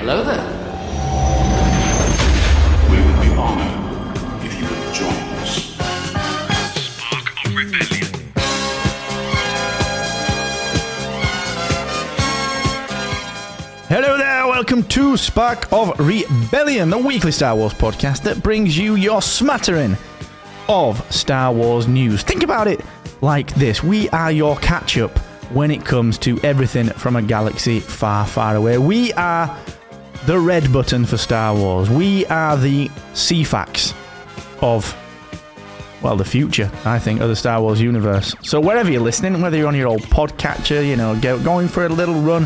Hello there. We would be honored if you would join us. Spark of Rebellion. Hello there, welcome to Spark of Rebellion, the weekly Star Wars podcast that brings you your smattering of Star Wars news. Think about it like this we are your catch up when it comes to everything from a galaxy far, far away. We are the red button for Star Wars, we are the Ceefax of well, the future, I think, of the Star Wars universe. So wherever you're listening, whether you're on your old podcatcher, you know, go, going for a little run,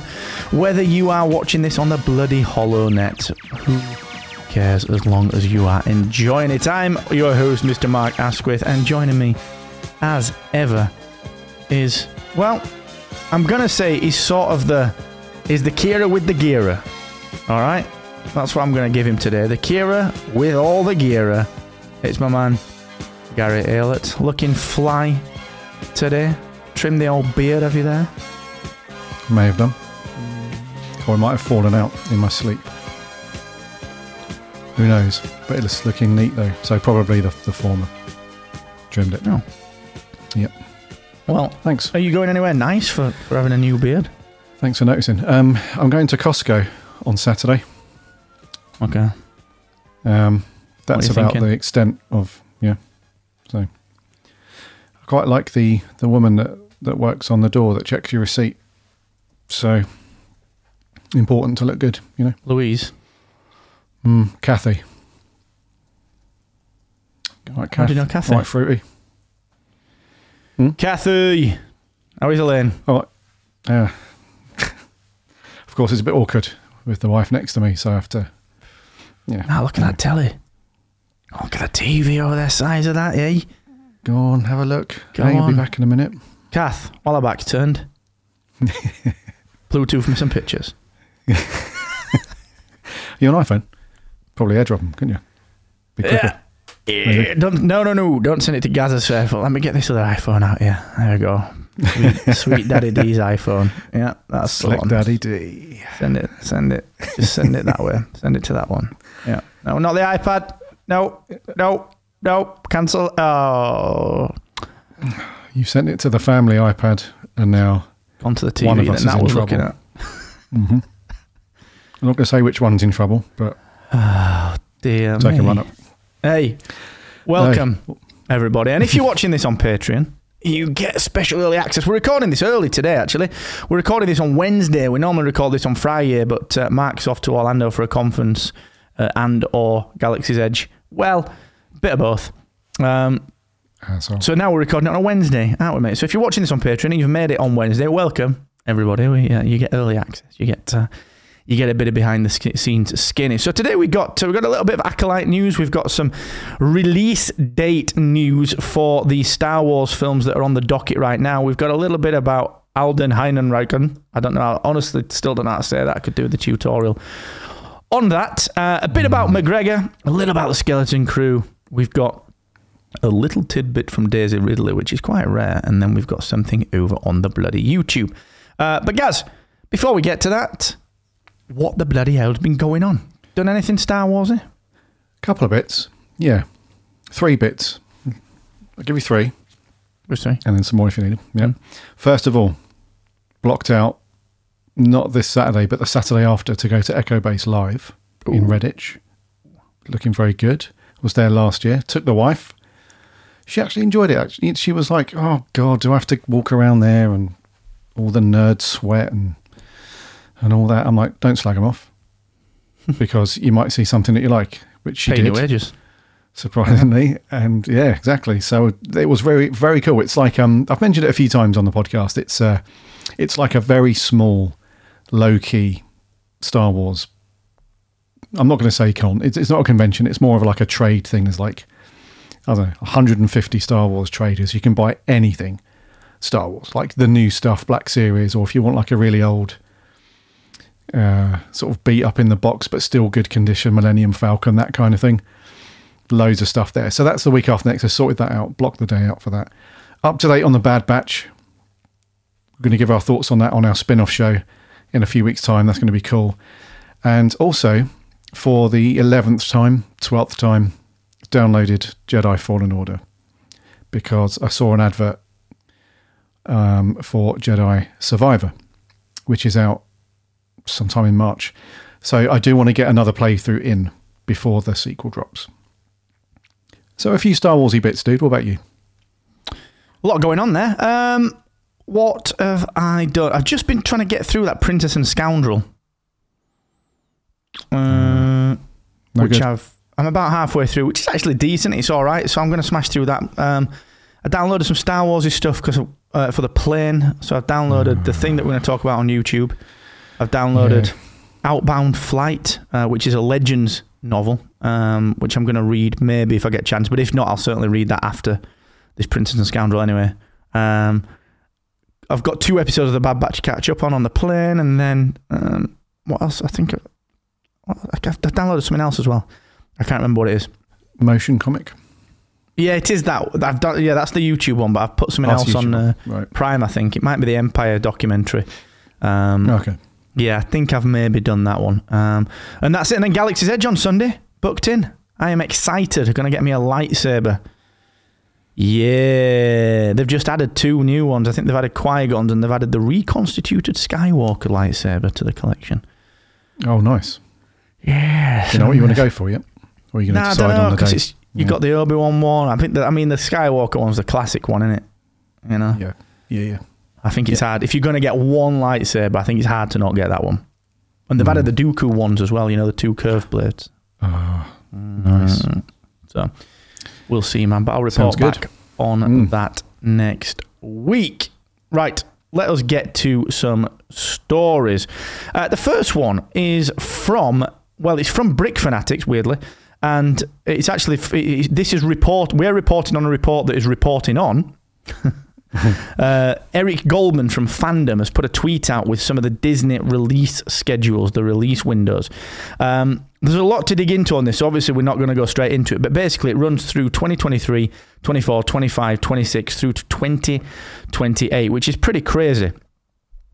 whether you are watching this on the bloody Holonet, who cares as long as you are enjoying it? I'm your host, Mr. Mark Asquith, and joining me, as ever, is, well, I'm to say he's sort of the, is the Kira with the Gira. All right? That's what I'm going to give him today. The Kira with all the Gira. It's my man, Gary Aylett, looking fly today. Trim the old beard, have you there? May have done. Or I might have fallen out in my sleep. Who knows? But it's looking neat though. So probably the, the former. Trimmed it. No. Yep. Well, Thanks. are you going anywhere nice for, for having a new beard? Thanks for noticing. Um, I'm going to Costco on Saturday. Okay. Um, that's about thinking? the extent of yeah. So I quite like the the woman that that works on the door that checks your receipt. So important to look good, you know. Louise, Mm, Kathy. How do you know Kathy? Quite fruity. Kathy, how is Elaine? Oh, yeah. of course, it's a bit awkward with the wife next to me, so I have to. Yeah. Now look at that telly. Oh, look at the TV over there, size of that, eh? Go on, have a look. Go Hey, I'll on. be back in a minute. Kath, while our back's turned, Bluetooth me some pictures. you on iPhone. Probably airdrop them, couldn't you? Be quicker. Yeah, don't, no, no, no. Don't send it to Gaza's faithful. Let me get this other iPhone out here. There we go. Sweet, sweet Daddy D's iPhone. Yeah, that's the Slick one. Daddy D. Send it. Send it. Just send it that way. Send it to that one. Yeah. No, not the iPad. No, no, no. Cancel. Oh, You sent it to the family iPad, and now onto the One TV of us that is in looking trouble. at. Mm-hmm. I'm not going to say which one's in trouble, but oh, Dear take me. a run up. Hey, welcome everybody. And if you're watching this on Patreon, you get special early access. We're recording this early today, actually. We're recording this on Wednesday. We normally record this on Friday, but uh, Mark's off to Orlando for a conference uh, and or Galaxy's Edge. Well, bit of both. Um, so now we're recording it on a Wednesday, aren't we, mate? So if you're watching this on Patreon and you've made it on Wednesday, welcome everybody. We, uh, you get early access. You get uh, you get a bit of behind the scenes skinny. So today we got we got a little bit of acolyte news. We've got some release date news for the Star Wars films that are on the docket right now. We've got a little bit about Alden Heinenreichen. I don't know. I honestly still don't know how to say that. I could do the tutorial on that. Uh, a bit about McGregor. A little about the Skeleton Crew. We've got a little tidbit from Daisy Ridley, which is quite rare, and then we've got something over on the bloody YouTube. Uh, but guys, before we get to that, what the bloody hell's been going on? Done anything Star Warsy? couple of bits. Yeah. Three bits. I'll give you three. We'll see. and then some more if you need them. Yeah. First of all, blocked out not this Saturday, but the Saturday after to go to Echo Base Live in Redditch. Looking very good. Was there last year. Took the wife. She actually enjoyed it. Actually, she was like, "Oh God, do I have to walk around there and all the nerd sweat and and all that?" I'm like, "Don't slag them off." because you might see something that you like, which she Paying did your wages. surprisingly. And yeah, exactly. So it was very, very cool. It's like um, I've mentioned it a few times on the podcast. It's uh, it's like a very small, low key Star Wars. I'm not going to say con. It's, it's not a convention. It's more of like a trade thing. There's like I don't know, 150 Star Wars traders. You can buy anything Star Wars, like the new stuff, Black Series, or if you want like a really old. Uh, sort of beat up in the box, but still good condition, Millennium Falcon, that kind of thing loads of stuff there. So that's the week after next. I sorted that out, blocked the day out for that. Up to date on the Bad Batch. We're going to give our thoughts on that on our spin off show in a few weeks' time. That's going to be cool. And also, for the 11th time, 12th time, downloaded Jedi Fallen Order because I saw an advert um, for Jedi Survivor, which is out sometime in March. So I do want to get another playthrough in before the sequel drops. So a few Star Warsy bits, dude. What about you? A lot going on there. Um, what have I done? I've just been trying to get through that Princess and Scoundrel. Uh, No which good. I've I'm about halfway through, which is actually decent. It's all right, so I'm going to smash through that. Um, I downloaded some Star Warsy stuff because uh, for the plane, so I've downloaded the thing that we're going to talk about on YouTube. I've downloaded Yeah. Outbound Flight, uh, which is a Legends novel, um, which I'm going to read maybe if I get a chance, but if not, I'll certainly read that after this Princess and Scoundrel anyway. Um, I've got two episodes of the Bad Batch to catch up on on the plane, and then um, what else? I think I've I've downloaded something else as well. I can't remember what it is. Motion comic. Yeah, it is that. I've done. Yeah, that's the YouTube one, but I've put something else on YouTube. uh, Right. Prime. I think it might be the Empire documentary. Um, Okay. Yeah, I think I've maybe done that one. Um, and that's it. And then Galaxy's Edge on Sunday, booked in. I am excited. They're going to get me a lightsaber. Yeah, they've just added two new ones. I think they've added Qui Gon's and they've added the reconstituted Skywalker lightsaber to the collection. Oh, nice. Yeah, you know what you want to go for yet? Or are you going Nah, to I decide don't know on the because day? it's you Yeah. got the Obi Wan one. I think that I mean the Skywalker one's the classic one, isn't it? You know, Yeah. Yeah, yeah. I think it's hard if you're going to get one lightsaber. I think it's hard to not get that one. And they've added the Dooku ones as well. You know, the two curved blades. Ah, nice. Mm. So we'll see, man. But I'll report back on Mm. that next week. Right. Let us get to some stories. Uh, the first one is from well, it's from Brick Fanatics, weirdly, and it's actually this is report. We're reporting on a report that is reporting on. Uh, Eric Goldman from Fandom has put a tweet out with some of the Disney release schedules, the release windows. Um, there's a lot to dig into on this. Obviously, we're not going to go straight into it, but basically, it runs through 2023, 24, 25, 26 through to 2028, which is pretty crazy.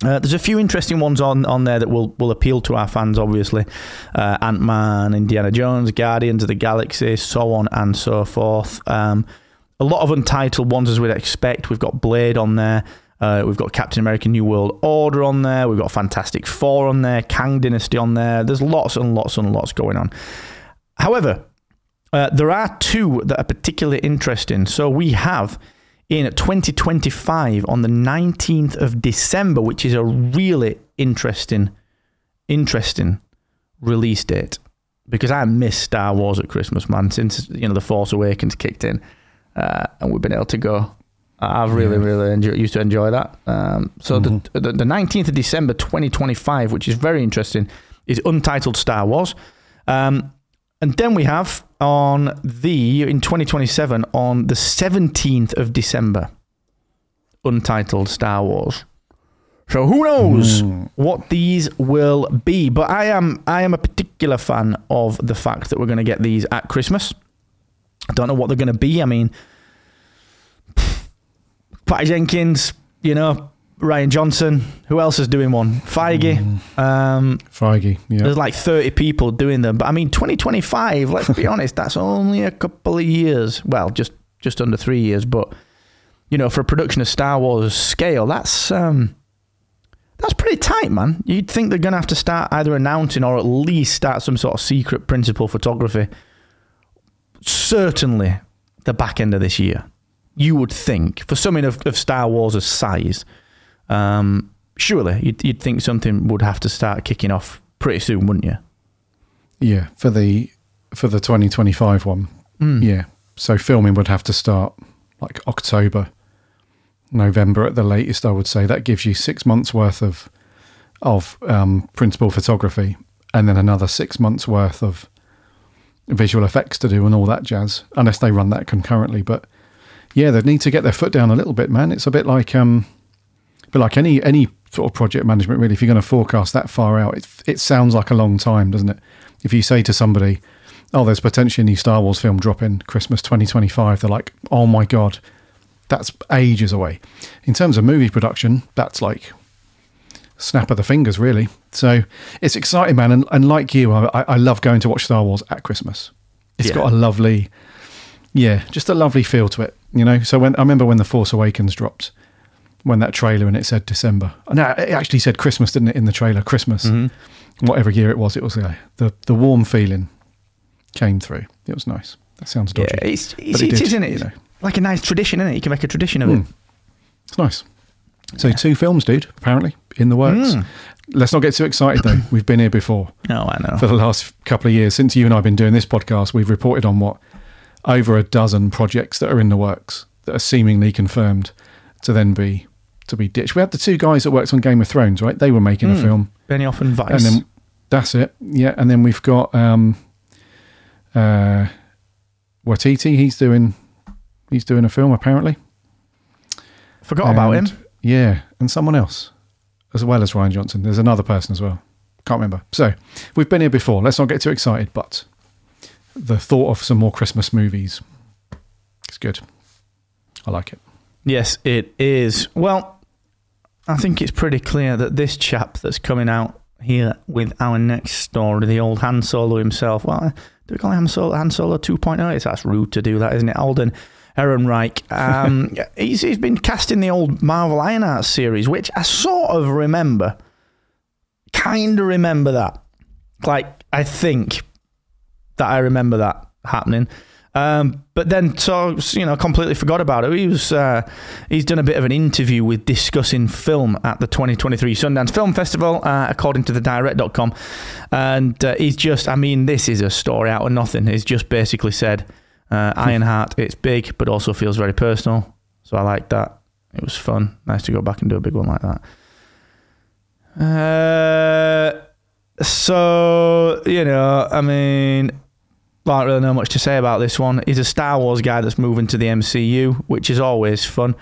Uh, there's a few interesting ones on, on there that will, will appeal to our fans, obviously. Uh, Ant Man, Indiana Jones, Guardians of the Galaxy, so on and so forth. Um, a lot of untitled ones, as we'd expect. We've got Blade on there. Uh, we've got Captain America New World Order on there. We've got Fantastic Four on there. Kang Dynasty on there. There's lots and lots and lots going on. However, uh, there are two that are particularly interesting. So we have in 2025 on the 19th of December, which is a really interesting, interesting release date because I miss Star Wars at Christmas, man. Since you know the Force Awakens kicked in, uh, and we've been able to go. I've really, Yeah. really enjoy, used to enjoy that. Um, so Mhm. the, the the 19th of December 2025, which is very interesting, is Untitled Star Wars. Um, and then we have on the in 2027 on the 17th of December, Untitled Star Wars. So who knows what these will be? But I am I am a particular fan of the fact that we're going to get these at Christmas. I don't know what they're going to be. I mean, Patty Jenkins, you know, Rian Johnson. Who else is doing one? Feige. Um, Feige. Yeah. there's like 30 people doing them. But I mean, 2025, let's be honest, that's only a couple of years. Well, just just under three years. But, you know, for a production of Star Wars scale, that's um, that's pretty tight, man. You'd think they're going to have to start either announcing or at least start some sort of secret principal photography. Certainly the back end of this year. You would think, for something of, of Star Wars' size, um, surely you'd, you'd think something would have to start kicking off pretty soon, wouldn't you? Yeah, for the for the 2025 one. Hmm. Yeah. So filming would have to start like October, November at the latest. I would say that gives you six months worth of of um, principal photography, and then another six months worth of visual effects to do and all that jazz. Unless they run that concurrently, but yeah, they need to get their foot down a little bit, man. It's a bit like um, but like any any sort of project management, really, if you're going to forecast that far out, it it sounds like a long time, doesn't it? If you say to somebody, "Oh, there's potentially a new Star Wars film dropping Christmas 2025," they're like, "Oh my god, that's ages away." In terms of movie production, that's like snap of the fingers, really. So it's exciting, man. And, and like you, I, I love going to watch Star Wars at Christmas. It's Yeah. got a lovely, yeah, just a lovely feel to it, you know. So when I remember when the Force Awakens dropped, when that trailer and it said December. No, it actually said Christmas, didn't it? In the trailer, Christmas, whatever year it was, it was uh, the the warm feeling came through. It was nice. That sounds dodgy. Yeah, it's, it's, it it isn't it? you know. like a nice tradition, isn't it? You can make a tradition of it. It's nice. So two films, dude. Apparently in the works. Hmm. Let's not get too excited though. We've been here before No, I know. for the last couple of years since you and I have been doing this podcast. We've reported on what over a dozen projects that are in the works that are seemingly confirmed to then be to be ditched. We had the two guys that worked on Game of Thrones, right? They were making a film, Benioff and Weiss. and then that's it. Yeah, and then we've got um, uh, Waititi. He's doing he's doing a film apparently. Forgot about him. Yeah, and someone else, as well as Rian Johnson. There's another person as well. Can't remember. So we've been here before. Let's not get too excited, but the thought of some more Christmas movies is good. I like it. Yes, it is. Well, I think it's pretty clear that this chap that's coming out here with our next story, the old Han Solo himself. Well, do we call him Han Solo, Han Solo 2.0? It's that's rude to do that, isn't it? Alden Ehrenreich. Um, he's, he's been cast in the old Marvel Iron Heart series, which I sort of remember. Kind of remember that. Like, I think that I remember that happening. Um, but then, so you know, completely forgot about it. He was uh, he's done a bit of an interview with discussing film at the 2023 Sundance Film Festival, uh, according to the Direct.com, and uh, he's just, I mean, this is a story out of nothing. He's just basically said, uh, Ironheart, it's big, but also feels very personal. So I like that. It was fun. Nice to go back and do a big one like that. Uh, so you know, I mean, don't really know much to say about this one. He's a Star Wars guy that's moving to the MCU, which is always fun.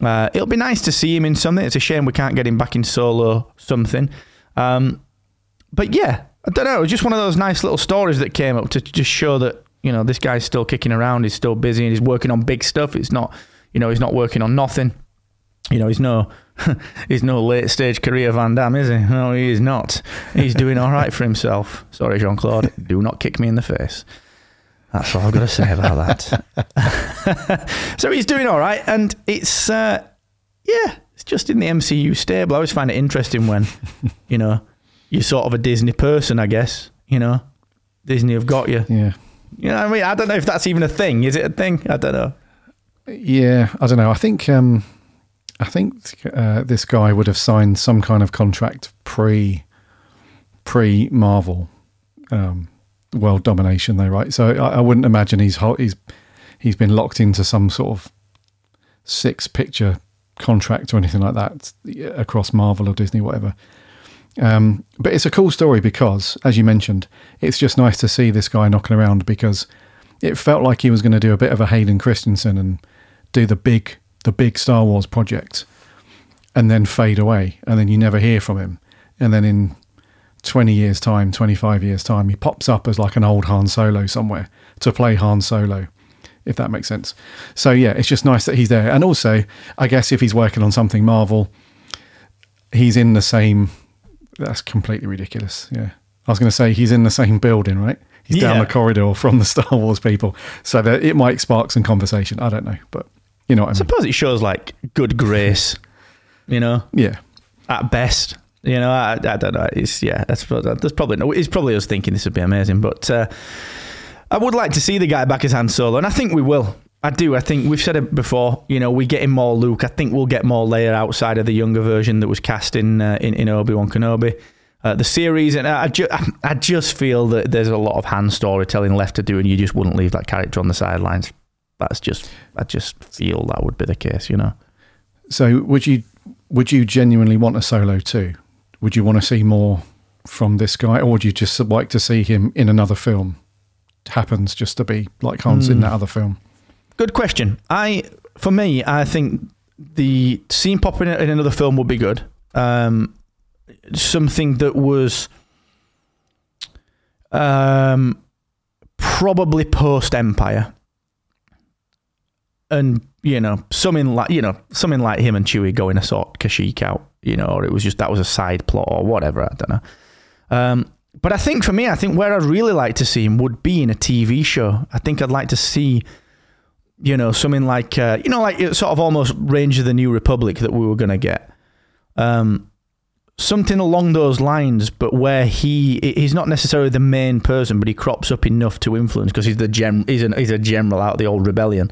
Uh, it'll be nice to see him in something. It's a shame we can't get him back in solo something. Um, but yeah, I don't know. It was just one of those nice little stories that came up to just show that you know this guy's still kicking around. He's still busy and he's working on big stuff. It's not, you know, he's not working on nothing. You know, he's no, he's no late stage career Van Damme, is he? No, he is not. He's doing all right for himself. Sorry, Jean Claude. Do not kick me in the face. That's all I've got to say about that. so he's doing all right, and it's uh, yeah, it's just in the MCU stable. I always find it interesting when you know you're sort of a Disney person, I guess. You know, Disney have got you. Yeah. You know, I mean, I don't know if that's even a thing. Is it a thing? I don't know. Yeah, I don't know. I think um, I think uh, this guy would have signed some kind of contract pre pre Marvel um, world domination, though, right? So I, I wouldn't imagine he's he's he's been locked into some sort of six picture contract or anything like that across Marvel or Disney, whatever. Um, but it's a cool story because, as you mentioned, it's just nice to see this guy knocking around because it felt like he was going to do a bit of a Hayden Christensen and do the big the big Star Wars project and then fade away and then you never hear from him. And then in 20 years time 25 years time he pops up as like an old Han Solo somewhere to play Han Solo if that makes sense. So yeah it's just nice that he's there. And also I guess if he's working on something Marvel he's in the same that's completely ridiculous yeah I was going to say he's in the same building right he's down the corridor from the Star Wars people so that it might spark some conversation I don't know but you know what I I mean suppose it shows like good grace. You know, yeah at best. You know, I, I don't know. It's yeah, that's that's probably no. It's probably us thinking this would be amazing, but uh, I would like to see the guy back as Han Solo, and I think we will. I do. I think we've said it before. You know, we're getting more Luke. I think we'll get more Leia outside of the younger version that was cast in uh, in, in Obi Wan Kenobi. Uh, the series, and I, ju- I just feel that there's a lot of Han storytelling left to do, and you just wouldn't leave that character on the sidelines. That's just, I just feel that would be the case, you know. So would you would you genuinely want a solo too? Would you want to see more from this guy, or would you just like to see him in another film? It Happens just to be like Hans Hmm. in that other film. Good question. I, for me, I think the scene popping in another film would be good. Um, something that was um, probably post Empire, and you know, something like you know, something like him and Chewie going to sort Kashyyyk out. you know, or it was just that was a side plot or whatever. I don't know. Um, but I think for me, I think where I'd really like to see him would be in a TV show. I think I'd like to see, you know, something like, uh, you know, like sort of almost Rangers of the New Republic that we were going to get. Um, something along those lines, but where he he's not necessarily the main person, but he crops up enough to influence because he's the gem he's, an, he's a general out of the old rebellion.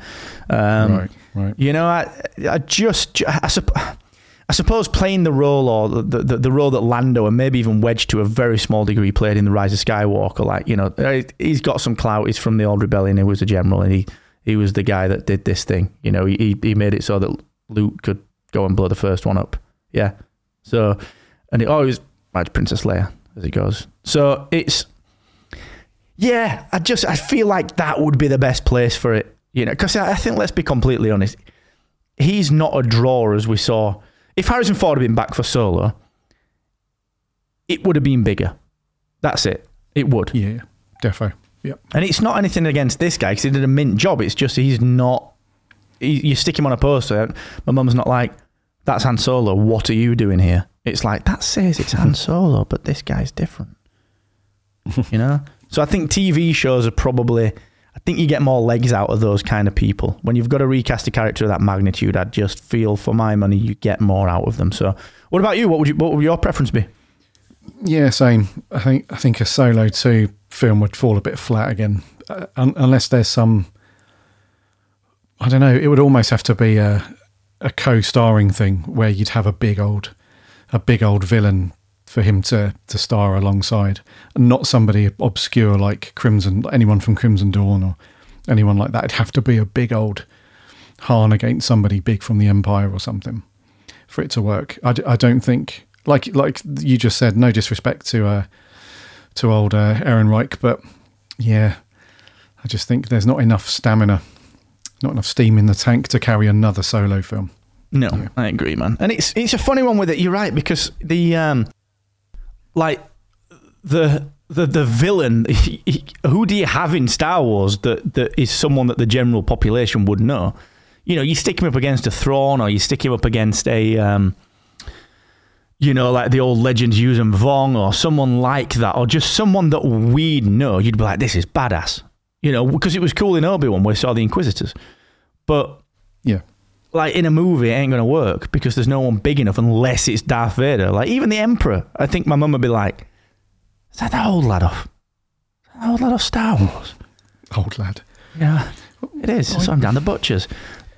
Um, right, right. You know, I I just I, supp- I suppose playing the role or the, the the role that Lando and maybe even Wedge to a very small degree played in the Rise of Skywalker, like you know, he's got some clout. He's from the old rebellion. He was a general, and he he was the guy that did this thing. You know, he he made it so that Luke could go and blow the first one up. Yeah, so and it always rides Princess Leia as it goes. So it's yeah, I just I feel like that would be the best place for it, you know, because I, I think let's be completely honest, he's not a draw as we saw. If Harrison Ford had been back for Solo, it would have been bigger. That's it. It would. Yeah, defo. Yep. And it's not anything against this guy because he did a mint job. It's just he's not. He, you stick him on a poster. My mum's not like, "That's Han Solo. What are you doing here?" It's like that says it's Han Solo, but this guy's different. you know. So I think TV shows are probably. I think you get more legs out of those kind of people when you've got to recast a character of that magnitude. I just feel for my money, you get more out of them. So, what about you? What would you? What would your preference be? Yeah, same. I think I think a Solo two film would fall a bit flat again, uh, un- unless there's some. I don't know. It would almost have to be a a co-starring thing where you'd have a big old a big old villain for him to to star alongside, and not somebody obscure like Crimson, anyone from Crimson Dawn or anyone like that. It'd have to be a big old Han against somebody big from the Empire or something for it to work. I, d- I don't think like like you just said. No disrespect to uh, to old uh, Ehrenreich, but yeah, I just think there's not enough stamina, not enough steam in the tank to carry another solo film. No, I agree, man. And it's it's a funny one with it. You're right because the um, like the the the villain. who do you have in Star Wars that that is someone that the general population would know? You know, you stick him up against a Thrawn, or you stick him up against a um, you know, like the old legends Yuuzhan Vong, or someone like that, or just someone that we'd know. You'd be like, this is badass. You know, because it was cool in Obi Wan where we saw the Inquisitors, but Yeah, like in a movie, it ain't gonna work because there's no one big enough unless it's Darth Vader. Like even the Emperor, I think my mum would be like, "Is that that old lad off? Is that that old lad off Star Wars?" old lad. Yeah, it is. So I'm down the butchers.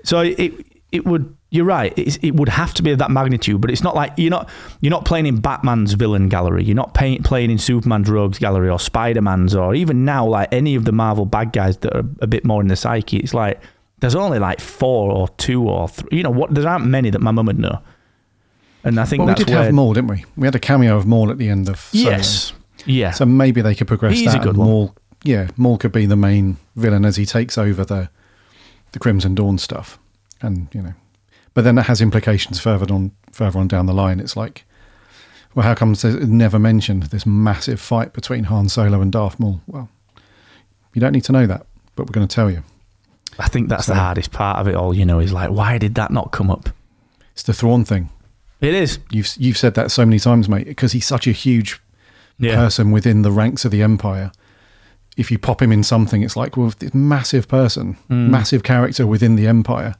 So it it would. You're right. It, it would have to be of that magnitude, but it's not like you're not you're not playing in Batman's villain gallery. You're not pay, playing in Superman's rogues gallery or Spider Man's or even now like any of the Marvel bad guys that are a bit more in the psyche. It's like there's only like four or two or three. You know what? There aren't many that my mum would know. And I think Well, we did have Maul, didn't we? We had a cameo of Maul at the end of Solo. yes. Yeah. So maybe they could progress He's a that. good one. Maul, yeah, Maul could be the main villain as he takes over the the Crimson Dawn stuff, and you know, but then that has implications further on further on down the line. It's like, well, how comes it never mentioned this massive fight between Han Solo and Darth Maul? Well, you don't need to know that, but we're going to tell you. I think that's the hardest part of it all. You know, is like, why did that not come up? It's the Thrawn thing. It is. You've you've said that so many times, mate, because he's such a huge Yeah. person within the ranks of the empire. If you pop him in something, it's like well, this massive person, Hmm. massive character within the empire,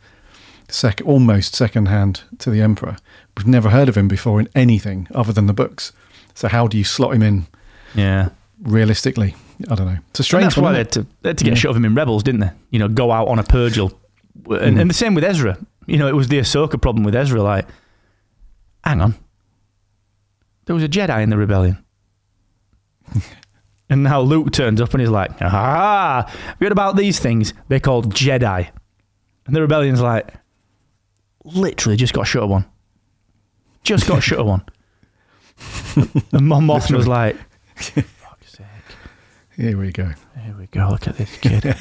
sec- almost secondhand to the emperor. We've never heard of him before in anything other than the books. So how do you slot him in Yeah. realistically? I don't know. It's a And strange that's why one. they had to, they had to get Yeah. shot of him in Rebels, didn't they? You know, go out on a purrgil. And, Mm. and the same with Ezra. You know, it was the Ahsoka problem with Ezra. Like, hang on. There was a Jedi in the rebellion. and now Luke turns up and he's like, ah, you heard about these things? They're called Jedi. And the rebellion's like, literally just got shot of one. Just got shot of one. and Mothma was like, fuck's sake. Here we go. Here we go. Look at this kid.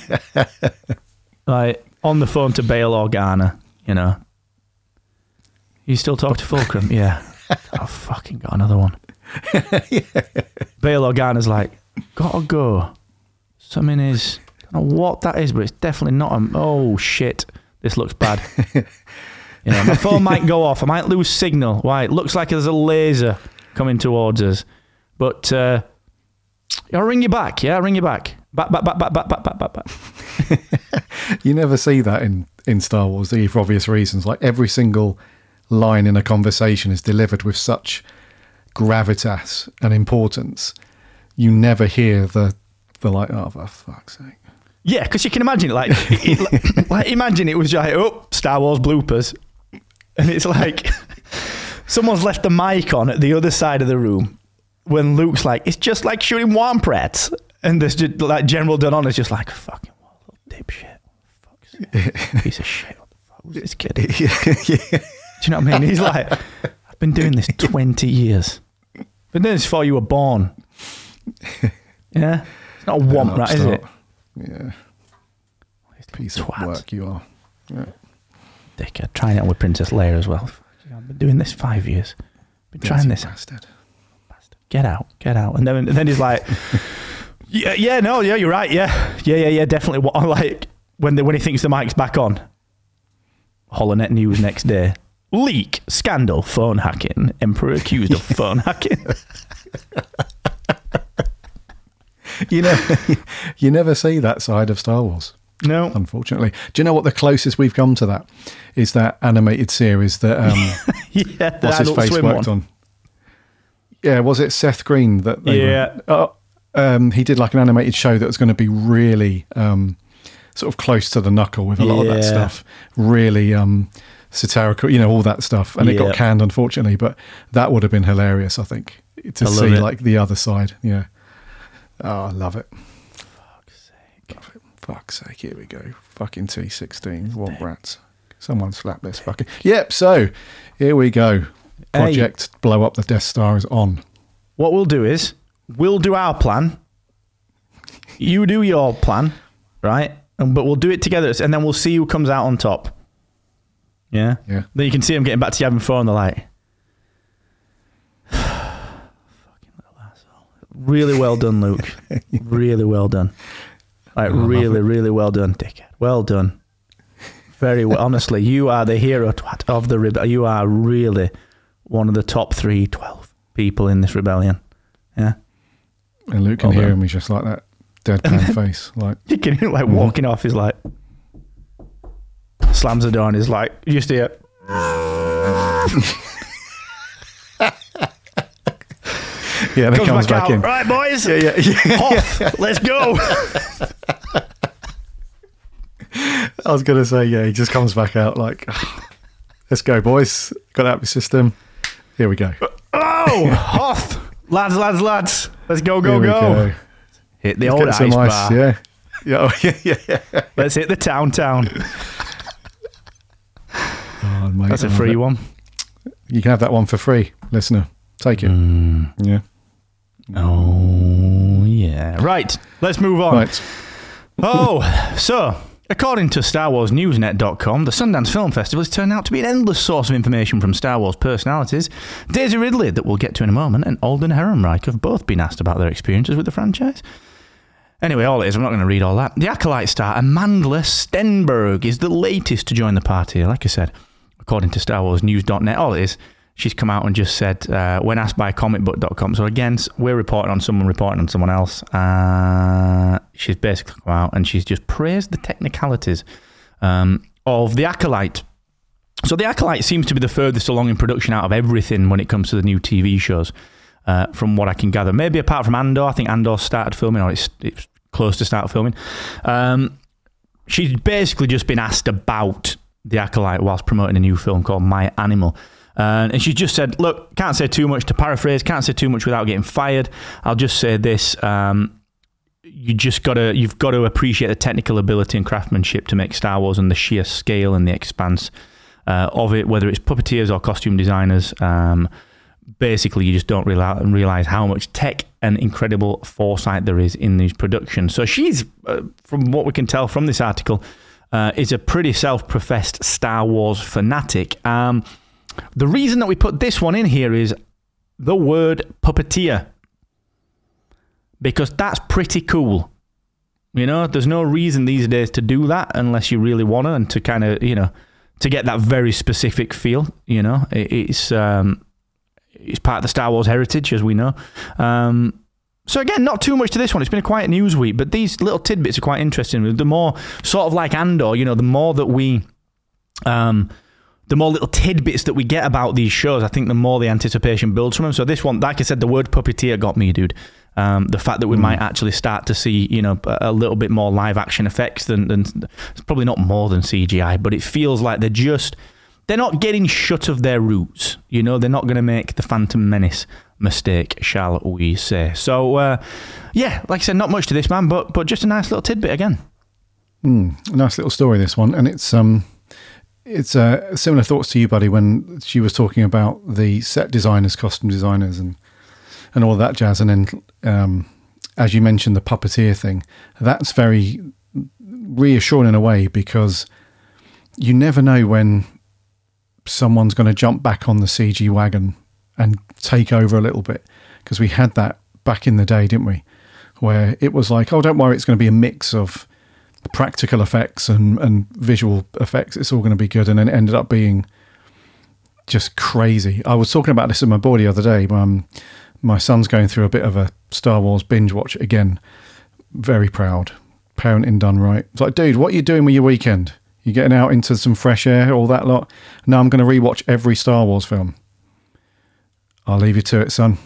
like on the phone to Bail Organa, you know. You still talk to Fulcrum? Yeah. I've fucking got another one. Bail Organa's like, gotta go. Something is, I don't know what that is, but it's definitely not a. Oh shit, this looks bad. You know, my phone might go off. I might lose signal. Why? It looks like there's a laser coming towards us. But uh, I'll ring you back. Yeah, I'll ring you back. Back, back, back, back, back, back, back, back, back. You never see that in, in Star Wars, do you, for obvious reasons? Like every single line in a conversation is delivered with such gravitas and importance. You never hear the the like, oh for fuck's sake. Yeah, because you can imagine it. Like, it- like, imagine it was like, oh, Star Wars bloopers, and it's like someone's left the mic on at the other side of the room when Luke's like, it's just like shooting womprats, and there's just like General Dodonna is just like, fucking what a little dipshit, fuck's piece of shit. What the fuck was this kid? Do you know what I mean? He's like, I've been doing this twenty years. Been doing this before you were born. Yeah, it's not a womprat, is it? Yeah. Piece of Twat. work you are. Yeah. Dickhead. Trying it on with Princess Leia as well. I've been doing this five years. Been trying this. bastard. Get out, get out. And then, and then he's like, yeah, yeah, no, yeah, you're right. Yeah, yeah, yeah, yeah, definitely. What like when the, when he thinks the mic's back on. Holonet news next day. Leak, scandal, phone hacking. Emperor accused of phone hacking. You never, you never see that side of Star Wars, No, unfortunately. Do you know what the closest we've come to that is that animated series that um, yeah, what's his face worked one. on? Yeah, was it Seth Green that? Yeah. Oh, um, he did like an animated show that was going to be really um, sort of close to the knuckle with a lot of that stuff. Really um, satirical, you know, all that stuff, and it got canned unfortunately. But that would have been hilarious, I think, to I see it. like the other side. Yeah. Oh, I love it. Fuck's sake. Love it. Fuck's sake. Here we go. Fucking T16. What rats. Someone slap this fucking. Yep. So here we go. Project Blow Up the Death Star is on. What we'll do is we'll do our plan. You do your plan, right? And, but we'll do it together, and then we'll see who comes out on top. Yeah, Yeah. Then you can see them getting back to Yavin Four, and they're like, "Fucking little asshole." Really well done, Luke. really well done. Like really, really well done, dickhead. Well done. Very well. Honestly, you are the hero twat of the rebellion. You are really one of the top three, 12 people in this rebellion. Yeah. And Luke can Well hear him. He's just like that deadpan face. Like, You can hear like mhm. walking off. He's like, slams the door and he's like, you just hear, yeah, that comes, comes, back, back, out. in. Right, boys. Yeah, yeah, yeah. Hoth, let's go. I was going to say, yeah, he just comes back out like, let's go, boys. Got out of the system. Here we go. Oh, Hoth. Lads, lads, lads. Let's go, go, Here we go. Hit the Let's old ice ice. bar. Yeah. Yeah, oh, yeah, yeah, yeah. Let's hit the town town. Oh, mate, That's I a love free one. You can have that one for free, listener. Take it. Mm. Yeah. Oh, yeah. Right. Let's move on. Right. Oh, so according to StarWarsNewsNet.com, the Sundance Film Festival has turned out to be an endless source of information from Star Wars personalities. Daisy Ridley, that we'll get to in a moment, and Alden Ehrenreich have both been asked about their experiences with the franchise. Anyway, all it is, I'm not going to read all that. The Acolyte star Amandla Stenberg is the latest to join the party. Like I said, according to StarWarsNews.net, all it is, she's come out and just said, uh, when asked by comicbook.com, so again, we're reporting on someone reporting on someone else. Uh, she's basically come out and she's just praised the technicalities um, of The Acolyte. So The Acolyte seems to be the furthest along in production out of everything when it comes to the new TV shows, uh, from what I can gather. Maybe apart from Andor, I think Andor started filming, or it's, it's close to start filming. Um, she's basically just been asked about The Acolyte whilst promoting a new film called My Animal. And she just said, Look, can't say too much to paraphrase, can't say too much without getting fired. I'll just say this. Um, you just gotta you've got to appreciate the technical ability and craftsmanship to make Star Wars and the sheer scale and the expanse uh, of it, whether it's puppeteers or costume designers. Um, basically, you just don't realize, realize how much tech and incredible foresight there is in these productions. So she's, uh, from what we can tell from this article, uh, is a pretty self-professed Star Wars fanatic. Um, the reason that we put this one in here is the word puppeteer because that's pretty cool. You know, there's no reason these days to do that unless you really want to, and to kind of, you know, to get that very specific feel. You know, it, it's um, it's part of the Star Wars heritage, as we know. Um, so again, not too much to this one. It's been a quiet news week, but these little tidbits are quite interesting. The more sort of like Andor, you know, the more that we, um, the more little tidbits that we get about these shows, I think the more the anticipation builds from them. So this one, like I said, the word puppeteer got me, dude. Um, the fact that we might actually start to see, you know, a little bit more live action effects than, than it's probably not more than CGI, but it feels like they're just they're not getting shut of their roots. You know, they're not going to make the Phantom Menace mistake, shall we say? So, uh, yeah, like I said, not much to this man, but but just a nice little tidbit again. nice little story this one and it's um it's uh, similar thoughts to you buddy when she was talking about the set designers costume designers and and all that jazz. And then um as you mentioned the puppeteer thing that's very reassuring in a way because you never know when someone's going to jump back on the CG wagon and take over a little bit because we had that back in the day didn't we? Where it was like oh don't worry it's going to be a mix of practical effects and, and visual effects. It's all going to be good. And then it ended up being just crazy. I was talking about this with my boy the other day. Um, my son's going through a bit of a Star Wars binge watch again. Very proud. Parenting done right. It's like, dude, what are you doing with your weekend? You getting out into some fresh air, all that lot? No, I'm going to rewatch every Star Wars film. I'll leave you to it, son.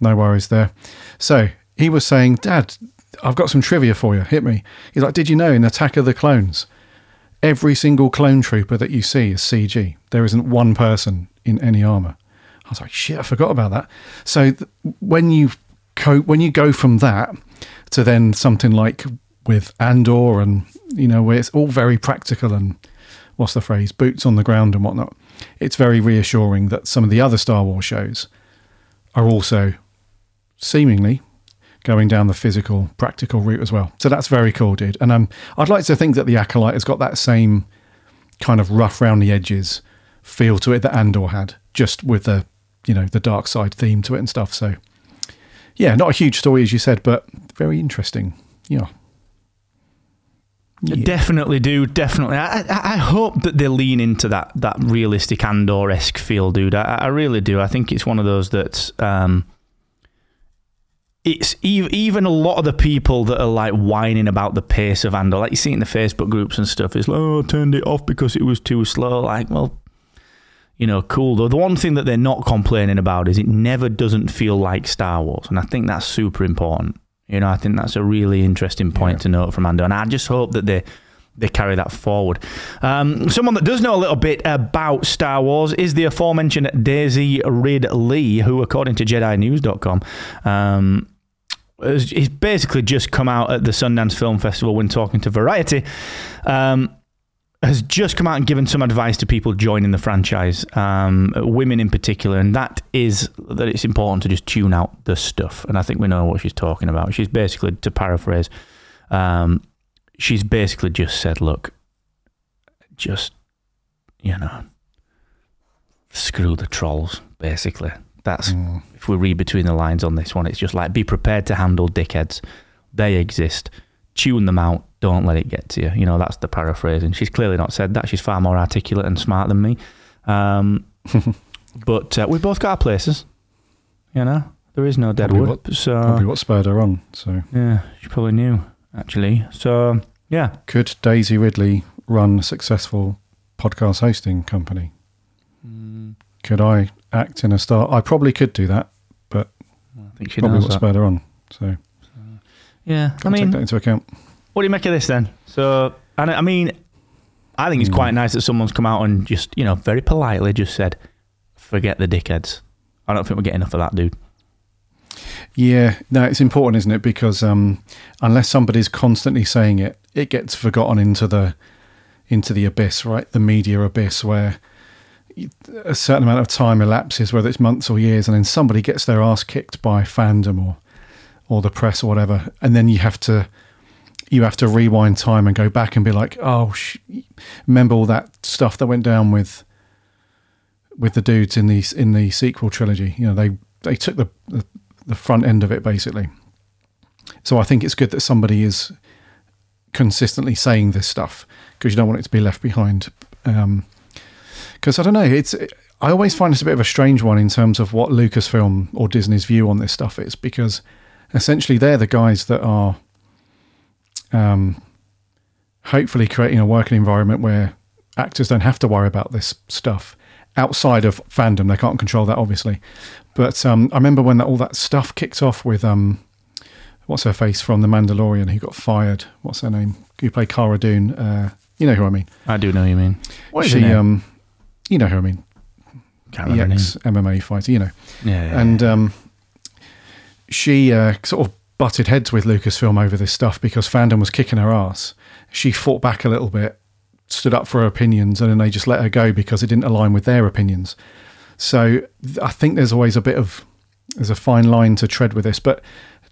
No worries there. So he was saying, Dad, I've got some trivia for you. Hit me. He's like, Did you know in Attack of the Clones, every single clone trooper that you see is CG? There isn't one person in any armor. I was like, Shit, I forgot about that. So th- when you co- when you go from that to then something like with Andor and you know where it's all very practical and what's the phrase boots on the ground and whatnot, it's very reassuring that some of the other Star Wars shows are also seemingly going down the physical, practical route as well. So that's very cool, dude. And um, I'd like to think that the Acolyte has got that same kind of rough round the edges feel to it that Andor had, just with the you know the dark side theme to it and stuff. So yeah, not a huge story as you said, but very interesting. Yeah. Yeah. Definitely do, definitely. I, I, I hope that they lean into that that realistic Andor esque feel, dude. I, I really do. I think it's one of those that um, it's even a lot of the people that are like whining about the pace of Andor, like you see in the Facebook groups and stuff, is like, oh, I turned it off because it was too slow. Like, well, you know, cool. Though the one thing that they're not complaining about is it never doesn't feel like Star Wars, and I think that's super important. You know, I think that's a really interesting point to note from Andor, and I just hope that they they carry that forward. Um, someone that does know a little bit about Star Wars is the aforementioned Daisy Ridley, who, according to JediNews.com, um, he's basically just come out at the Sundance Film Festival when talking to Variety. Um, has just come out and given some advice to people joining the franchise, um, women in particular, and that is that it's important to just tune out the stuff. And I think we know what she's talking about. She's basically, to paraphrase, um, she's basically just said, "Look, just you know, screw the trolls." Basically, that's if we read between the lines on this one. It's just like be prepared to handle dickheads. They exist. Tune them out. Don't let it get to you. You know, that's the paraphrasing. She's clearly not said that. She's far more articulate and smart than me. Um, but uh, we both got our places. You know, there is no dead Probably wood. what- so Probably what spurred her on. So yeah, she probably knew actually. So yeah, could Daisy Ridley run a successful podcast hosting company? Mm. Could I act in a star? I probably could do that, but I think she probably knows what that. spurred on. So Yeah, I mean, take that into account. What do you make of this then? So, and I mean, I think it's quite nice that someone's come out and just, you know, very politely just said, forget the dickheads. I don't think we get enough of that, dude. Yeah, no, it's important, isn't it? Because um, unless somebody's constantly saying it, it gets forgotten into the into the abyss, right? The media abyss, where a certain amount of time elapses, whether it's months or years, and then somebody gets their ass kicked by fandom or or the press or whatever, and then you have to you have to rewind time and go back and be like, oh, sh- remember all that stuff that went down with with the dudes in the in the sequel trilogy. You know, they they took the the, the front end of it basically. So I think it's good that somebody is consistently saying this stuff because you don't want it to be left behind. Um, because I don't know. It's I always find it's a bit of a strange one in terms of what Lucasfilm or Disney's view on this stuff is, because essentially they're the guys that are, um, hopefully creating a working environment where actors don't have to worry about this stuff outside of fandom. They can't control that, obviously. But um, I remember when that, all that stuff kicked off with um, what's her face from The Mandalorian who got fired. What's her name? Who played Cara Dune? Uh, you know who I mean. I do know what you mean. What is she, um, you know who I mean. Can't remember her name. ex MMA fighter, you know. Yeah, yeah, And um, she uh, sort of butted heads with Lucasfilm over this stuff because fandom was kicking her ass. She fought back a little bit, stood up for her opinions, and then they just let her go because it didn't align with their opinions. So I think there's always a bit of there's a fine line to tread with this, but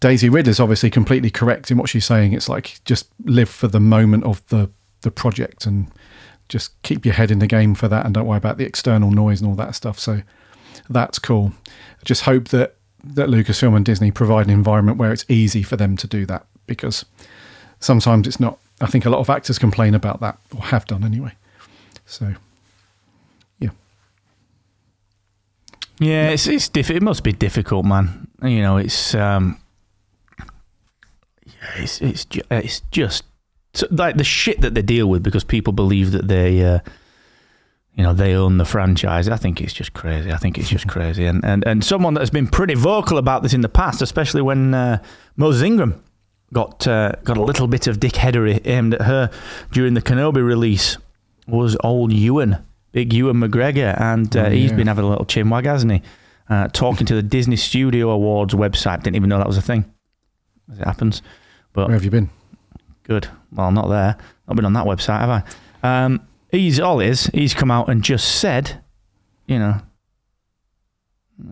Daisy Ridley's obviously completely correct in what she's saying. It's like just live for the moment of the the project and just keep your head in the game for that and don't worry about the external noise and all that stuff. So that's cool. Just hope that that Lucasfilm and Disney provide an environment where it's easy for them to do that because sometimes it's not. I think a lot of actors complain about that or have done anyway. So yeah, Yeah, it's it's diff- It must be difficult, man. You know, it's um, yeah, it's it's ju- it's just so, like the shit that they deal with because people believe that they, uh, you know, they own the franchise. I think it's just crazy. I think it's just crazy. And and and someone that has been pretty vocal about this in the past, especially when uh, Moses Ingram got uh, got a little bit of dickheadery aimed at her during the Kenobi release, was old Ewan, big Ewan McGregor, and uh, Oh, he's yeah. been having a little chinwag, hasn't he? Uh, talking to the Disney Studio Awards website. Didn't even know that was a thing. As it happens, but where have you been? Good. Well, not there. Not been on that website, have I? Um, he's all is. He's come out and just said, you know,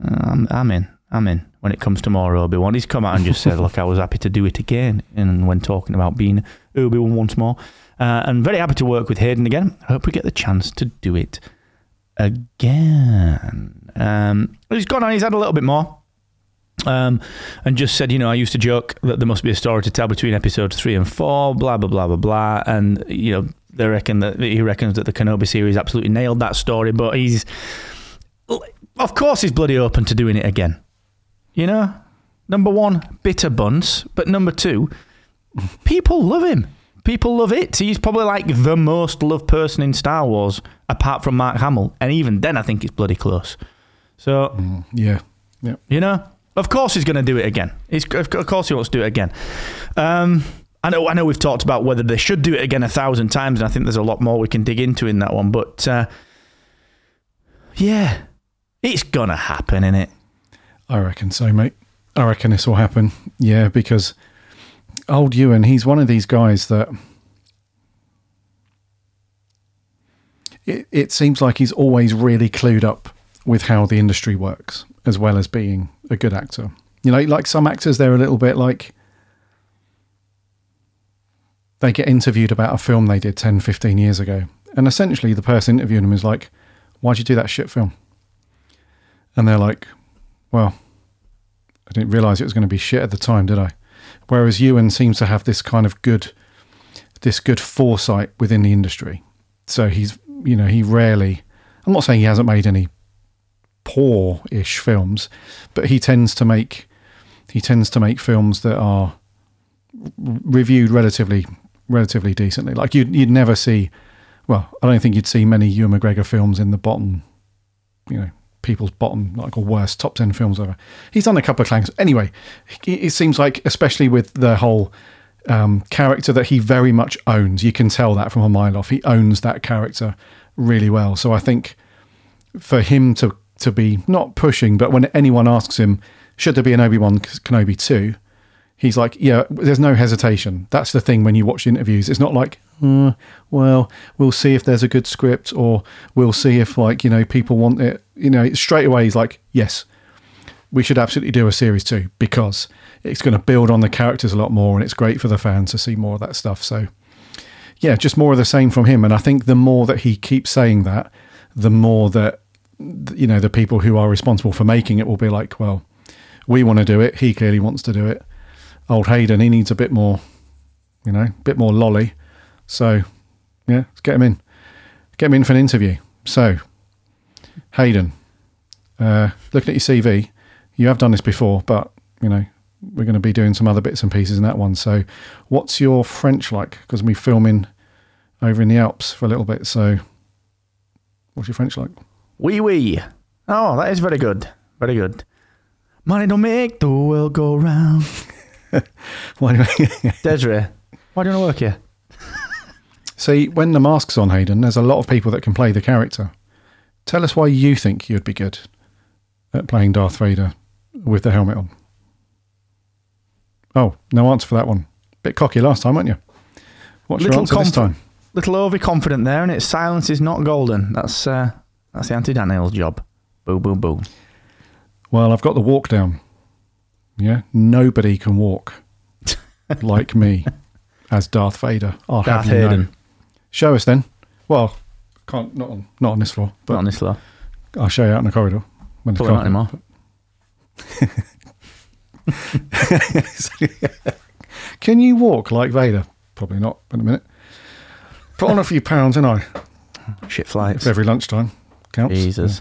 "Uh, I'm, I'm in. I'm in. When it comes to more Obi Wan, he's come out and just said, "Look, I was happy to do it again." And when talking about being Obi Wan once more, uh, and very happy to work with Hayden again. I hope we get the chance to do it again. Um, he's gone on. He's had a little bit more um, and just said, you know, I used to joke that there must be a story to tell between episodes three and four, blah blah blah blah blah, and you know, they reckon that he reckons that the Kenobi series absolutely nailed that story, but he's, of course, he's bloody open to doing it again. You know, number one, bitter buns, but number two, people love him. People love it. He's probably like the most loved person in Star Wars, apart from Mark Hamill, and even then, I think it's bloody close. So Yeah, yeah. you know, of course he's going to do it again. He's, of course he wants to do it again. Um, I know. I know. We've talked about whether they should do it again a thousand times, and I think there's a lot more we can dig into in that one. But uh, yeah, it's gonna happen, isn't it? I reckon so, mate. I reckon this will happen. Yeah, because old Ewan, he's one of these guys that it, it seems like he's always really clued up with how the industry works, as well as being a good actor. You know, like some actors, they're a little bit like they get interviewed about a film they did 10, 15 years ago. And essentially, the person interviewing them is like, Why'd you do that shit film? And they're like, Well, I didn't realize it was going to be shit at the time, did I? Whereas Ewan seems to have this kind of good, this good foresight within the industry. So he's, you know, he rarely. I'm not saying he hasn't made any poor-ish films, but he tends to make, he tends to make films that are reviewed relatively, relatively decently. Like you'd you'd never see. Well, I don't think you'd see many Ewan McGregor films in the bottom, you know, people's bottom like or worst top 10 films ever he's done a couple of clangs anyway it it seems like especially with the whole um, character that he very much owns you can tell that from a mile off he owns that character really well so i think for him to to be not pushing but when anyone asks him should there be an obi-wan kenobi 2 he's like yeah there's no hesitation. That's the thing when you watch interviews. It's not like uh, well we'll see if there's a good script or we'll see if like you know people want it. You know straight away he's like yes we should absolutely do a series two because it's going to build on the characters a lot more and it's great for the fans to see more of that stuff. So yeah just more of the same from him. And i think the more that he keeps saying that the more that you know the people who are responsible for making it will be like well we want to do it he clearly wants to do it old hayden he needs a bit more you know a bit more lolly so yeah let's get him in get him in for an interview so Hayden, uh, looking at your CV, you have done this before, but you know we're going to be doing some other bits and pieces in that one. So, what's your French like? Because we're filming over in the Alps for a little bit. So, what's your French like? Wee wee. Oh, that is very good. Very good. Money don't make the world go round. Why do you- Desiree, why do you want to work here? See, when the mask's on, Hayden, there's a lot of people that can play the character. Tell us why you think you'd be good at playing Darth Vader with the helmet on. Oh, no answer for that one. Bit cocky last time, weren't you? What's your Little answer this time? Little overconfident there, and it's silence is not golden. That's uh, that's the Anthony Daniels job. Boo, boo, boo. Well, I've got the walk down. Yeah, nobody can walk like me as Darth Vader. I'll Darth have you know. Show us then. Well, can't not on not on this floor, But but on this floor. I'll show you out in the corridor when the Probably not anymore. Can you walk like Vader? Probably not. In a minute. Put on a few pounds, and I Shit flights. every lunchtime counts. Jesus.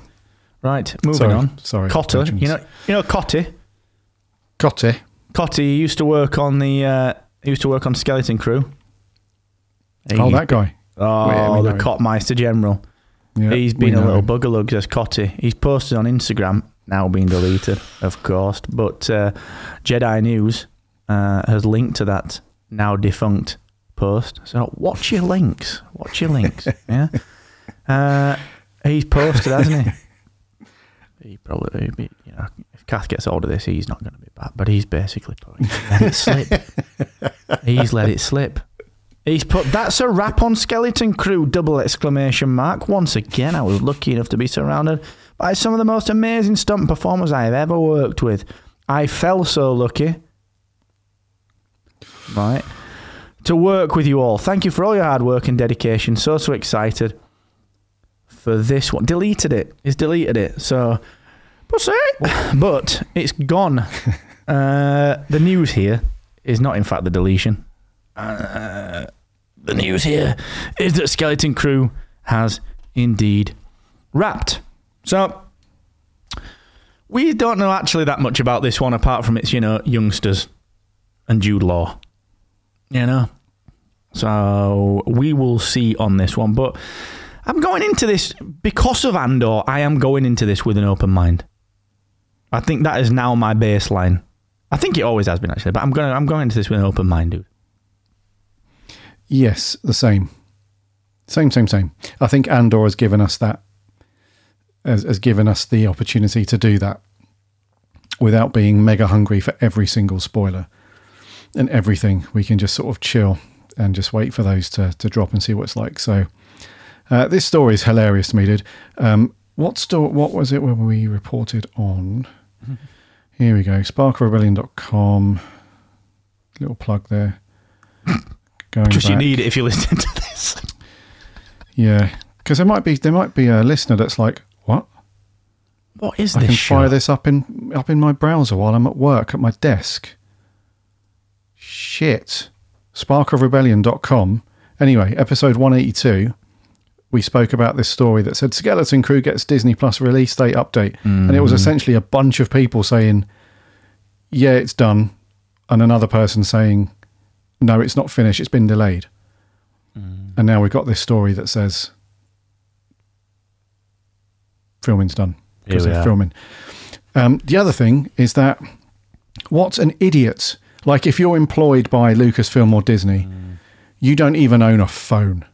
Right, moving Sorry, on. sorry, Cotter, you know, you know Cotty. It. Cotty used to work on the. Uh, he used to work on Skeleton Crew. Oh, that guy. Oh, Wait, the. Cotmeister General. Yeah, He's been a little him. buggerlug, says Cotty. He's posted on Instagram, now being deleted, of course. But uh, Jedi News uh, has linked to that now defunct post. So watch your links. Watch your links. yeah. Uh, he's posted, hasn't he? He probably, he- you know, if Kath gets hold of this, he's not going to be back. But he's basically put, he's let it slip. he's let it slip. He's put that's a wrap on Skeleton Crew double exclamation mark. Once again, I was lucky enough to be surrounded by some of the most amazing stunt performers I have ever worked with. I felt so lucky. Right. To work with you all. Thank you for all your hard work and dedication. So so excited for this one. Deleted it. He's deleted it. So but but it's gone. uh, the news here is not in fact the deletion Uh, the news here is that Skeleton Crew has indeed wrapped. So we don't know actually that much about this one apart from its, you know, youngsters and Jude Law. You know? So we will see on this one. But I'm going into this because of Andor, I am going into this with an open mind. I think that is now my baseline. I think it always has been actually, but I'm going I'm going into this with an open mind, dude. Yes, the same. Same, same, same. I think Andor has given us that, has, has given us the opportunity to do that without being mega hungry for every single spoiler and everything. We can just sort of chill and just wait for those to, to drop and see what it's like. So, uh, this story is hilarious to me, dude. Um, what store? What was it when we reported on? Here we go. SparkRebellion.com. Little plug there. Going Because you need it if you're listening to this. Yeah, because there might be there might be a listener that's like, "What? What is I this can show? fire this up in up in my browser while I'm at work at my desk." Shit. Sparkofrebellion.com. Anyway, episode 182, we spoke about this story that said Skeleton Crew gets Disney Plus release date update, and it was mm. essentially a bunch of people saying, "Yeah, it's done," and another person saying, "No, it's not finished. It's been delayed." Mm. And now we've got this story that says filming's done because they're are. filming. Um, the other thing is that what an idiot! Like if you're employed by Lucasfilm or Disney, mm. you don't even own a phone?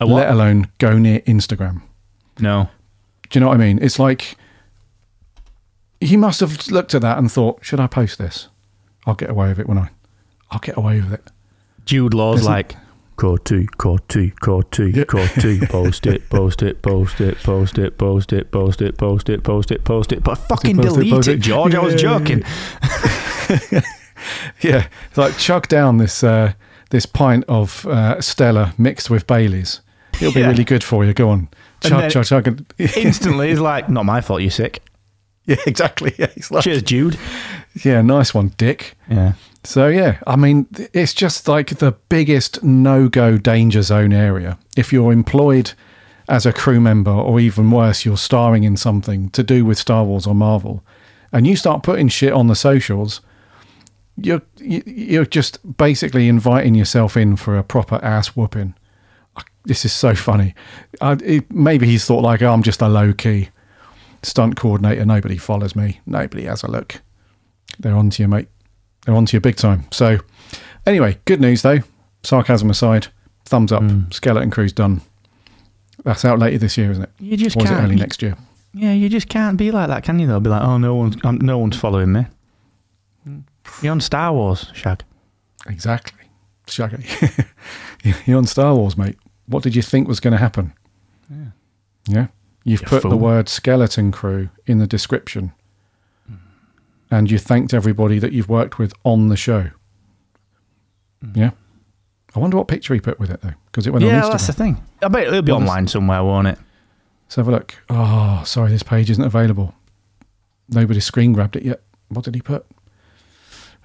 Let alone go near Instagram. no. Do you know what I mean? It's like he must have looked at that and thought, "Should I post this? I'll get away with it when I, I'll get away with it." Jude Law's Isn't- like, Corty, Corty, Corty, Corty, post it, post it, post it, post it, post it, post it, post it, post it, post it. But fucking post it, delete post it, it. George. I was joking. Yeah, it's like chug down this uh, this pint of uh, Stella mixed with Bailey's. It'll be Yeah. really good for you. Go on, chug, chug, chug. Instantly, he's like, not my fault, you're sick. yeah, exactly. Yeah, like, Cheers, Jude. yeah, nice one, Dick. Yeah. So yeah, I mean, it's just like the biggest no-go danger zone area. If you're employed as a crew member, or even worse, you're starring in something to do with Star Wars or Marvel, and you start putting shit on the socials, you're you- you're just basically inviting yourself in for a proper ass whooping. This is so funny. I, it, maybe he's thought like, oh, I'm just a low key stunt coordinator. Nobody follows me. Nobody has a look. They're onto you, mate. They're onto you big time. So, anyway, good news though. Sarcasm aside, thumbs up. Skeleton Crew's done. That's out later this year, isn't it? You just Or was it can't. early next year? Yeah, you just can't be like that, can you? Though, be like, oh, no one's um, no one's following me. You're on Star Wars, Shag. Exactly. Shaggy. You're on Star Wars, mate. What did you think was going to happen? Yeah. Yeah. You've You put the word skeleton crew in the description. Hmm. And you thanked everybody that you've worked with on the show. Hmm. Yeah. I wonder what picture he put with it, though, because it went yeah, on that's the thing. I bet it'll be online somewhere, won't it? Let's have a look. Oh, sorry, this page isn't available. Nobody screen grabbed it yet. What did he put?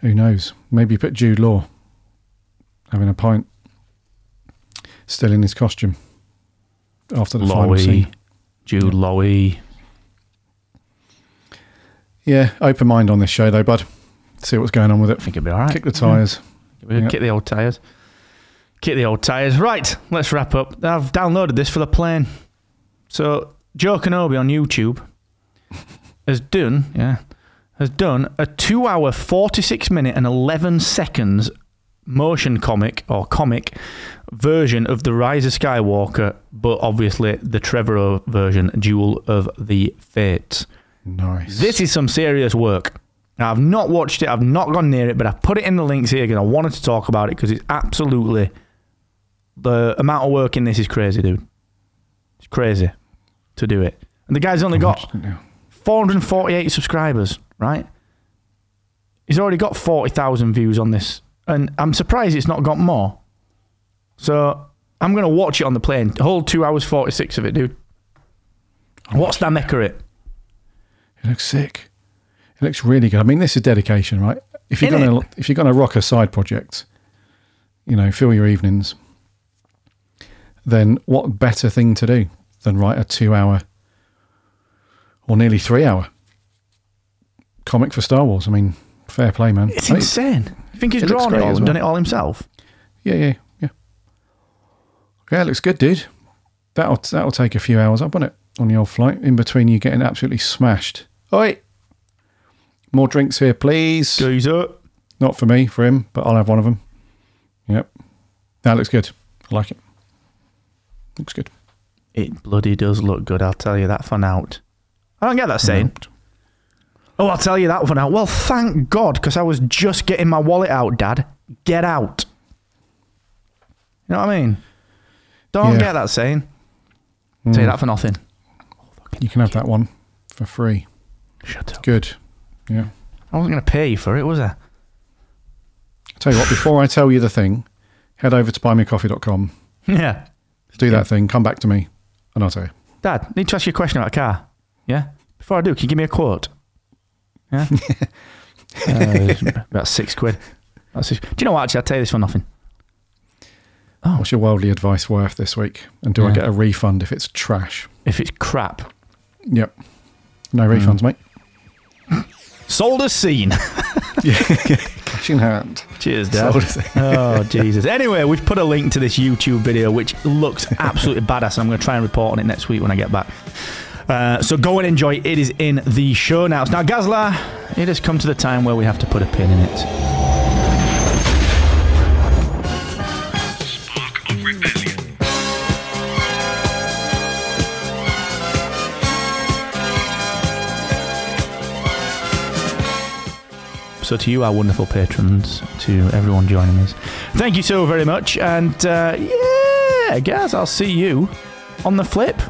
Who knows? Maybe put Jude Law having a pint, still in his costume after the final scene. Jude Lowy. Yeah, open mind on this show though, bud. See what's going on with I it. think it'll be all right. Kick the tyres. Yeah. Kick the old tyres. Kick the old tyres. Right, let's wrap up. I've downloaded this for the plane. So, Joe Kenobi on YouTube has done, yeah, has done a two hour, 46 minute, and 11 seconds motion comic or comic version of The Rise of Skywalker, but obviously the Trevorrow version, Duel of the Fates. Nice. This is some serious work. Now, I've not watched it, I've not gone near it, but I've put it in the links here because I wanted to talk about it because it's absolutely the amount of work in this is crazy, dude. It's crazy to do it. And the guy's only got 448 subscribers, right? He's already got 40,000 views on this. And I'm surprised it's not got more. So I'm going to watch it on the plane. Whole two hours 46 of it, dude. What's that mecker it? It looks sick. It looks really good. I mean, this is dedication, right? If you're Innit? gonna if you're gonna rock a side project, you know, fill your evenings. Then what better thing to do than write a two-hour or nearly three-hour comic for Star Wars? I mean, fair play, man. It's I mean, insane. You think he's it drawn it all and well. done it all himself? yeah, yeah, yeah. Yeah, it looks good, dude. That'll that'll take a few hours up on it on the old flight. In between, you getting absolutely smashed. Oi, more drinks here, please. Up. Not for me, for him, but I'll have one of them. Yep. That looks good. I like it. Looks good. It bloody does look good, I'll tell you that for now. I don't get that saying. Oh, I'll tell you that for now. Well, thank God, because I was just getting my wallet out, Dad. Get out. You know what I mean? Don't Yeah. get that saying. Say mm. that for nothing. You can have that one for free. Shut up. Good. Yeah. I wasn't going to pay you for it, was I? tell you what, before I tell you the thing, head over to buymeacoffee.com, Yeah. do that thing, come back to me, and I'll tell you. Dad, need to ask you a question about a car. Yeah? Before I do, can you give me a quote? Yeah? uh, about six quid. Six. Do you know what? Actually, I'll tell you this for nothing. Oh. What's your worldly advice worth this week? And do I get a refund if it's trash? If it's crap. Yep. No Hmm. refunds, mate. Sold as seen. Cash in hand. Cheers, Dad. Sold as seen. oh, Jesus. Anyway, we've put a link to this YouTube video, which looks absolutely badass. And I'm going to try and report on it next week when I get back. Uh, so go and enjoy. It is in the show notes. Now, Gazla, it has come to the time where we have to put a pin in it. Spark of rebellion. So to you, our wonderful patrons, to everyone joining us, thank you so very much. And uh, yeah, guys, I'll see you on the flip.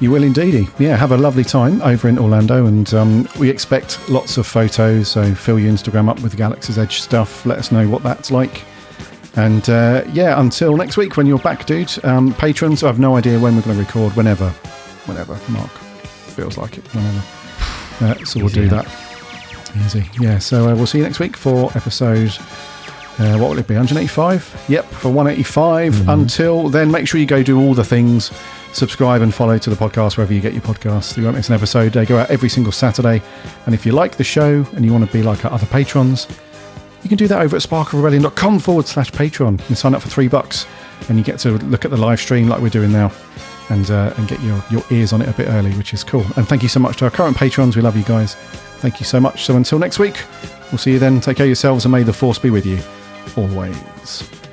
You will indeedy. Yeah, have a lovely time over in Orlando, and um, we expect lots of photos. So fill your Instagram up with Galaxy's Edge stuff. Let us know what that's like. And uh, yeah, until next week when you're back, dude. Um, patrons, I have no idea when we're going to record. Whenever, whenever. Mark feels like it. Whenever. Uh, so we'll Easy, do yeah. that. Easy. Yeah. So uh, we'll see you next week for episode Uh, what will it be? 185? Yep, for 185. Until then, make sure you go do all the things. Subscribe and follow to the podcast wherever you get your podcasts. You won't miss an episode. They go out every single Saturday. And if you like the show and you want to be like our other patrons, you can do that over at sparkofrebellion.com forward slash patron. You can sign up for three bucks and you get to look at the live stream like we're doing now and uh, and get your, your ears on it a bit early, which is cool. And thank you so much to our current patrons. We love you guys. Thank you so much. So until next week, we'll see you then. Take care of yourselves and may the force be with you always.